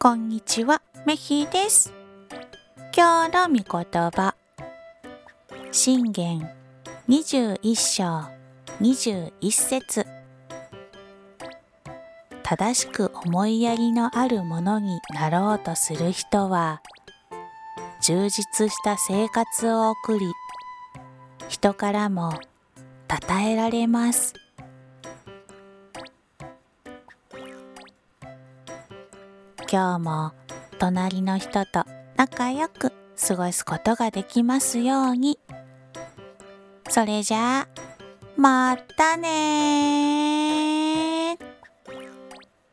こんにちは、メヒです。今日の御言葉。信玄21章21節正しく思いやりのあるものになろうとする人は、充実した生活を送り、人からも称えられます。今日も隣の人と仲良く過ごすことができますように。それじゃあ、またね。